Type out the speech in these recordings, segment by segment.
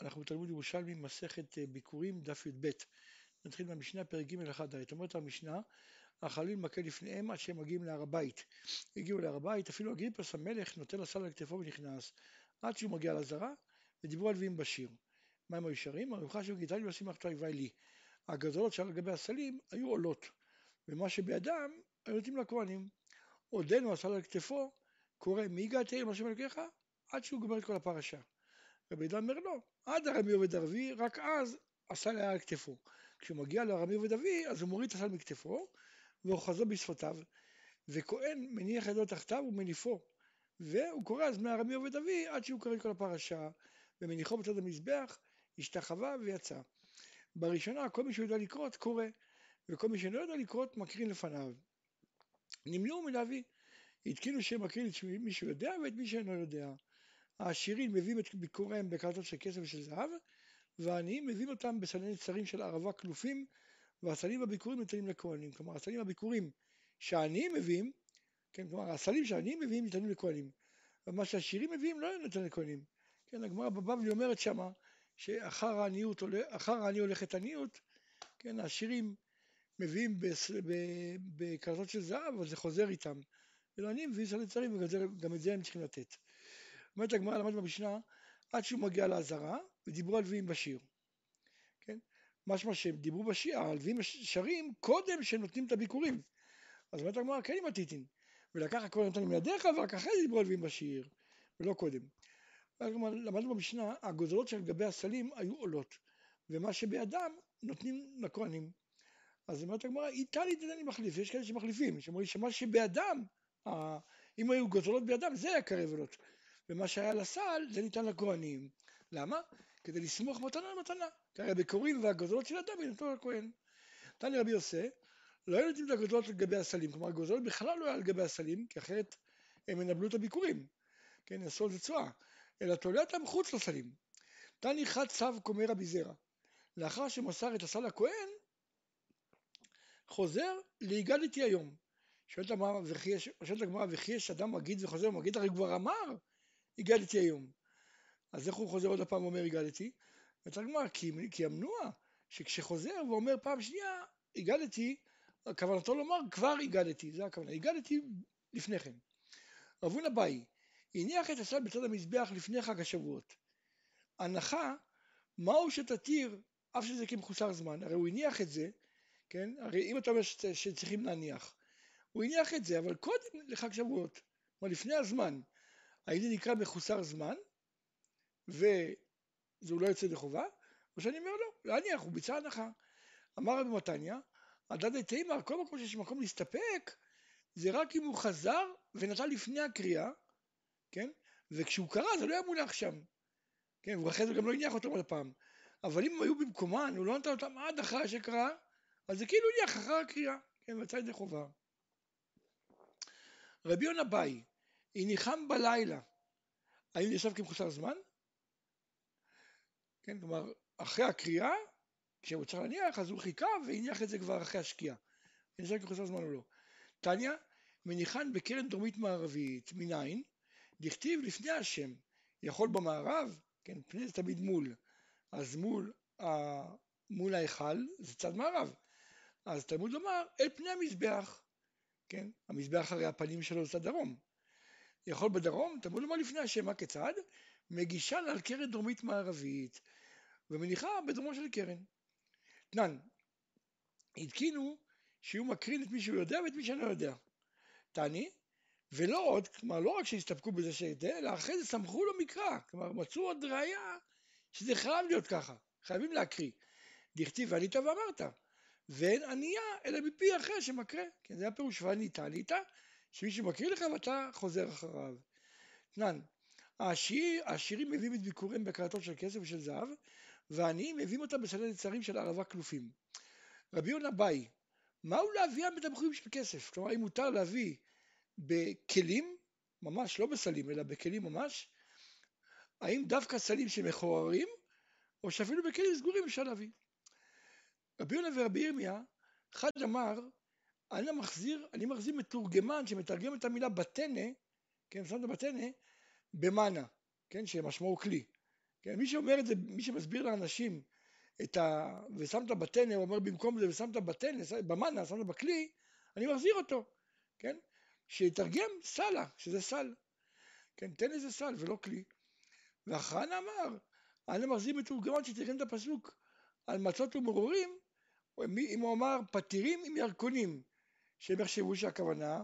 אנחנו בתלמוד ירושלמי, מסכת אה, ביקורים, דף י"ב. נתחיל מהמשנה, פרק ג' 1 ד'. אומרת המשנה, החליל מכה לפניהם עד שהם מגיעים להר הבית. הגיעו להר הבית, אפילו אגריפס המלך נוטל הסל על כתפו ונכנס, עד שהוא מגיע לזרה, ודיברו על לוויים בשיר. מה הם היו שרים? שהוא גידל ועושים מחתו יביא לי. הגזולות שעל גבי הסלים היו עולות, ומה שבידם היו נותנים לכהנים. עודנו הסל על כתפו, קורא מי הגעתי אל מה שמלכך? עד שהוא גומר את כל הפרשה. רבי דן אומר לא, עד הרמי עובד ערבי, רק אז הסל היה על כתפו. כשהוא מגיע לרמי עובד ערבי, אז הוא מוריד את הסל מכתפו, ואוחזו בשפתיו, וכהן מניח ידו תחתיו ומניפו, והוא קורא אז מהרמי עובד אבי עד שהוא קורא את כל הפרשה, ומניחו בצד המזבח, השתחווה ויצא. בראשונה כל מי שיודע לקרות קורא, וכל מי שלא יודע לקרות מקרין לפניו. נמנעו מלהביא, התקינו שם מקרין את מי שיודע ואת מי שאינו יודע. העשירים מביאים את ביקוריהם בקרטות של כסף ושל זהב, והעניים מביאים אותם בסלי נצרים של ערבה כלופים, והסלים בביקורים ניתנים לכהנים. כלומר, הסלים בביקורים שהעניים מביאים, כן, כלומר, הסלים שהעניים מביאים ניתנים לכהנים. ומה שהעשירים מביאים לא ניתן לכהנים. כן, הגמרא בבבלי אומרת שמה, שאחר העניות, אחר העני הולכת עניות, כן, העשירים מביאים בקרטות של זהב, אבל זה חוזר איתם. ולעניים מביאים סלי נצרים, וגם את זה הם צריכים לתת. אומרת הגמרא, למד במשנה, עד שהוא מגיע לעזרה, ודיברו על לוויים בשיר. כן? משמע שהם דיברו בשיר, הלוויים שרים קודם שהם נותנים את הביקורים. אז אומרת הגמרא, כן עם הטיטין. ולקח הכל נתן מידיך, ורק אחרי זה דיברו על לוויים בשיר, ולא קודם. למדנו במשנה, הגוזלות של גבי הסלים היו עולות, ומה שבידם נותנים לכהנים. אז אומרת הגמרא, איתה להתעניין מחליף, יש כאלה שמחליפים, שאומרים שמה שבידם, אם היו גוזלות בידם, זה היה קרב עולות. ומה שהיה לסל זה ניתן לכהנים. למה? כדי לסמוך מתנה על מתנה. כי הרי הביקורים והגוזלות של אדם יינתנו לכהן. תני רבי יוסי, לא היו נותנים את הגוזלות לגבי הסלים, כלומר הגוזלות בכלל לא היה על גבי הסלים, כי אחרת הם ינבלו את הביקורים, כן, יעשו על זה צואה, אלא תולה אותם מחוץ לסלים. תני חד צו קומי רבי זרע. לאחר שמסר את הסל לכהן, חוזר להיגדתי היום. שואלת הגמרא וכי יש אדם מגיד וחוזר ומגיד, הרי כבר אמר הגדתי היום. אז איך הוא חוזר עוד הפעם ואומר הגדתי? וצריך לומר, כי, כי המנוע, שכשחוזר ואומר פעם שנייה, הגדתי, כוונתו לומר כבר הגדתי, זה הכוונה, הגדתי לפני כן. רבון אביי, הניח את הסל בצד המזבח לפני חג השבועות. הנחה, מהו שתתיר, אף שזה כמחוסר זמן, הרי הוא הניח את זה, כן, הרי אם אתה אומר שצריכים להניח, הוא הניח את זה, אבל קודם לחג שבועות, כלומר לפני הזמן, האם זה נקרא מחוסר זמן, וזה לא יוצא לחובה, או שאני אומר לא, להניח, הוא ביצע הנחה. אמר רבי מתניא, הדדי תימר, כל מקום שיש מקום להסתפק, זה רק אם הוא חזר ונתן לפני הקריאה, כן? וכשהוא קרא זה לא היה מונח שם, כן? ואחרי זה גם לא הניח אותם עוד פעם. אבל אם הם היו במקומן, הוא לא נתן אותם עד אחרי שקרא, אז זה כאילו הניח אחר הקריאה, כן? ויצא ידי חובה. רבי יונה באי, הניחם בלילה, האם ישב כמחוסר זמן? כן, כלומר, אחרי הקריאה, כשהוא צריך להניח, אז הוא חיכה והניח את זה כבר אחרי השקיעה. ישב כמחוסר זמן או לא. טניה, מניחן בקרן דרומית מערבית, מניין? דכתיב לפני השם, יכול במערב, כן, פני זה תמיד מול, אז מול, מול ההיכל זה צד מערב. אז תלמוד לומר, אל פני המזבח, כן, המזבח הרי הפנים שלו זה צד דרום. יכול בדרום, תלמוד לומר לפני השם, מה כיצד? מגישה על קרן דרומית מערבית, ומניחה בדרומו של קרן. תנן, התקינו שהוא מקרין את מי שהוא יודע ואת מי שאינו יודע. תעני, ולא עוד, כלומר לא רק שהסתפקו בזה שידע, אלא אחרי זה סמכו לו מקרא, כלומר מצאו עוד ראייה שזה חייב להיות ככה, חייבים להקריא. דכתיב וענית ואמרת, ואין ענייה אלא מפי אחר שמקרה, כן זה הפירוש וענית ענית, שמישהו מקריא לך ואתה חוזר אחריו. תנן, העשיר, העשירים מביאים את ביקוריהם בהקלטות של כסף ושל זהב, והעניים מביאים אותם בסלי נצרים של ערבה כלופים. רבי יונה באי, מהו להביאם בתמחורים של כסף? כלומר, אם מותר להביא בכלים, ממש לא בסלים, אלא בכלים ממש, האם דווקא סלים שמחוררים, או שאפילו בכלים סגורים אפשר להביא. רבי יונה ורבי ירמיה, אחד אמר, אני מחזיר, אני מחזיר מתורגמן שמתרגם את המילה בטנה, כן, שמת בטנה, במאנה, כן, שמשמעו כלי. כן, מי שאומר את זה, מי שמסביר לאנשים את ה... ושמת בטנא, הוא אומר במקום זה ושמת בטנא, במנה, שמת בכלי, אני מחזיר אותו, כן? שיתרגם סלה, שזה סל. כן, תן איזה סל ולא כלי. ואחרן אמר, אני מחזיר מתורגמן שתרגם את הפסוק על מצות ומרורים, אם הוא אמר פתירים עם ירקונים, שהם יחשבו שהכוונה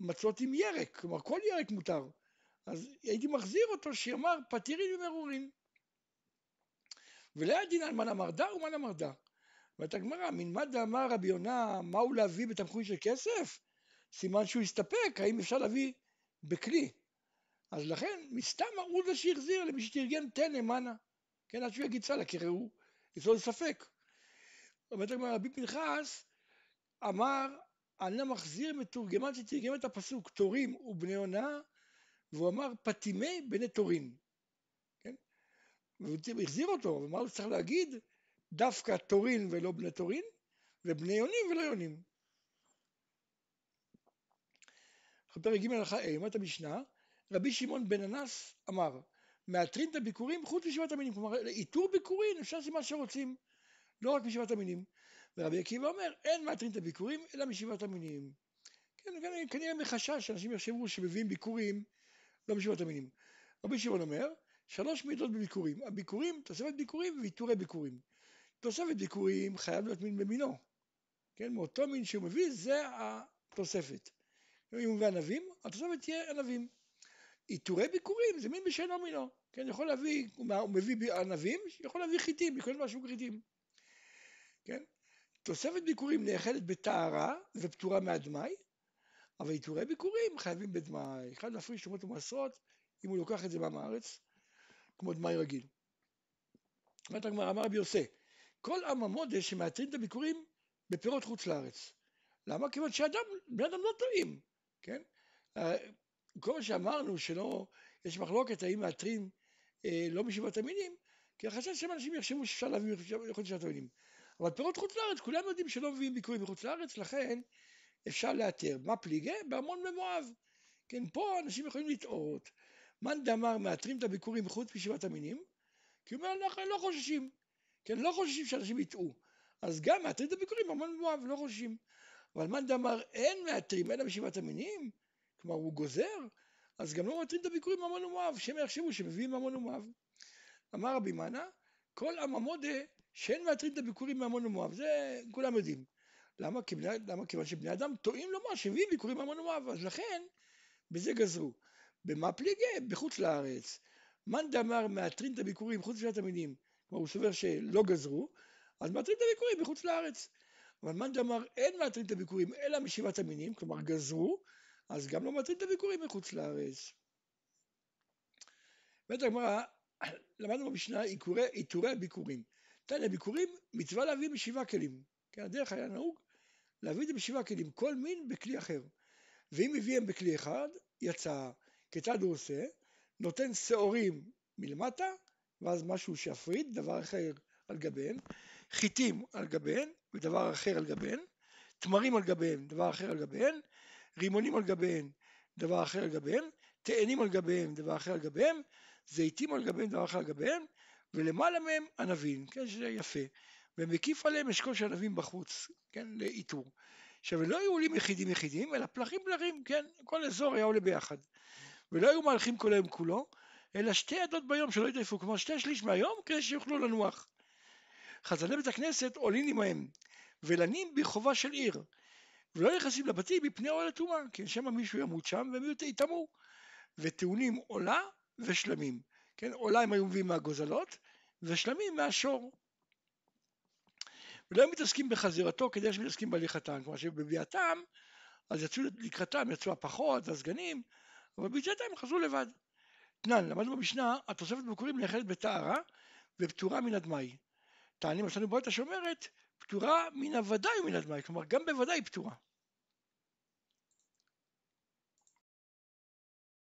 מצות עם ירק, כלומר כל ירק מותר. אז הייתי מחזיר אותו שיאמר פתירים עם מרורים. ולא דין על מן אמר דה ומן אמר דה. אומרת הגמרא, מנמד דאמר רבי יונה, מהו להביא בתמחוי של כסף? סימן שהוא הסתפק, האם אפשר להביא בכלי? אז לכן, מסתם הוא זה שהחזיר למי שתרגם תנא מנה. כן, עד שהוא יגיד סלע, כי הוא יסוד ספק. אומרת הגמרא, רבי פנחס אמר, אני מחזיר מתורגמן שתרגם את הפסוק, תורים ובני עונה, והוא אמר, פטימי בני תורין. כן? והוא החזיר אותו, הוא אמר, צריך להגיד, דווקא תורין ולא בני תורין, ובני יונים ולא יונים. פרק ג' הלכה ה', אומרת המשנה, רבי שמעון בן אנס אמר, מאתרים את הביקורים חוץ משבעת המינים, כלומר איתור ביקורים אפשר לעשות מה שרוצים, לא רק משבעת המינים. ורבי עקיבא אומר, אין מאתרים את הביקורים אלא משבעת המינים. כן, כנראה מחשש שאנשים יחשבו שמביאים ביקורים לא משבעת המינים. רבי שמעון אומר, שלוש מידות בביקורים, הביקורים, תוספת ביקורים ועיטורי ביקורים. תוספת ביקורים חייב להיות מין במינו, כן, מאותו מין שהוא מביא זה התוספת. אם הוא מביא ענבים, התוספת תהיה ענבים. עיטורי ביקורים זה מין בשאינו מינו, כן, יכול להביא, הוא מביא ענבים, יכול להביא חיטים, לכל משהו חיטים, כן, תוספת ביקורים נאכלת בטהרה ופטורה מהדמאי, אבל עיטורי ביקורים חייבים בדמאי, אחד להפריש תרומות ומעשרות אם הוא לוקח את זה מהארץ, כמו דמאי רגיל. אומרת הגמרא, אמר רבי יוסי, כל עם המודה שמאתרים את הביקורים בפירות חוץ לארץ. למה? כיוון שאדם, בני אדם לא טועים, כן? כל מה שאמרנו שלא, יש מחלוקת האם מאתרים אה, לא משבעת המינים, כי החשש שאנשים יחשבו שאפשר להביא יכול להיות המינים. אבל פירות חוץ לארץ, כולם יודעים שלא מביאים ביקורים מחוץ לארץ, לכן אפשר לאתר. מה פליגי? בהמון במואב. כן, פה אנשים יכולים לטעות. מאן דאמר מאתרים את הביקורים מחוץ משבעת המינים, כי הוא אומר, אנחנו לא חוששים. כן, לא חוששים שאנשים יטעו. אז גם מאתרים את הביקורים בהמון במואב, לא חוששים. אבל מאן דאמר אין מאתרים אלא משבעת המינים, כלומר הוא גוזר, אז גם לא מאתרים את הביקורים בהמון ומואב, שהם יחשבו שמביאים בהמון ומואב. אמר רבי מנה, כל עם המודה שאין מאתרים את הביקורים מהמון ומואב, זה כולם יודעים. למה? כי למה? כיוון שבני אדם טועים לומר שמביאים ביקורים מהמון ומואב, אז לכן בזה גזרו. במה פליגי? בחוץ לארץ. מאן דאמר מאתרים את הביקורים חוץ משבעת המינים, כלומר הוא סובר שלא גזרו, אז מאתרים את הביקורים בחוץ לארץ. אבל מאן דאמר אין מאתרים את הביקורים אלא משבעת המינים, כלומר גזרו, אז גם לא מאתרים את הביקורים מחוץ לארץ. אומרת הגמרא, למדנו במשנה עיטורי הביקורים. תנא ביקורים, מצווה להביא משבעה כלים. כן, הדרך היה נהוג להביא את זה בשבעה כלים, כל מין בכלי אחר. ואם הביאם בכלי אחד, יצא. כיצד הוא עושה? נותן שעורים מלמטה, ואז משהו שיפריד, דבר אחר על גביהן, חיטים על גביהן, ודבר אחר על גביהן, תמרים על גביהן, דבר אחר על גביהן, רימונים על גביהן, דבר אחר על גביהן, תאנים על גביהם, דבר אחר על גביהם, זיתים על גביהם, דבר אחר על גביהם, ולמעלה מהם ענבים, כן, שזה יפה, ומקיף עליהם אשכול של ענבים בחוץ, כן, לאיתור. עכשיו, לא היו עולים יחידים יחידים, אלא פלחים פלחים, כן, כל אזור היה עולה ביחד. ולא היו מהלכים כל היום כולו, אלא שתי עדות ביום שלא יתעייפו, כלומר שתי שליש מהיום, כדי שיוכלו לנוח. חזני בית הכנסת עולים עמהם, ולנים בחובה של עיר, ולא נכנסים לבתים מפני אוהל הטומאה, כי שמא מישהו ימות שם והם יטמאו. וטעונים עולה ושלמים. כן, עולה הם היו מביאים מהגוזלות, ושלמים מהשור. ולא מתעסקים בחזירתו כדי שהם מתעסקים בהליכתם, כלומר שבביאתם, אז יצאו לקראתם, יצאו הפחות, הסגנים, אבל ביציאתם הם חזרו לבד. תנן, למדנו במשנה, התוספת בקורים נאכלת בטהרה ופטורה מן הדמאי. טענים יש לנו בעיות שאומרת, פטורה מן הוודאי ומן הדמאי, כלומר גם בוודאי פטורה.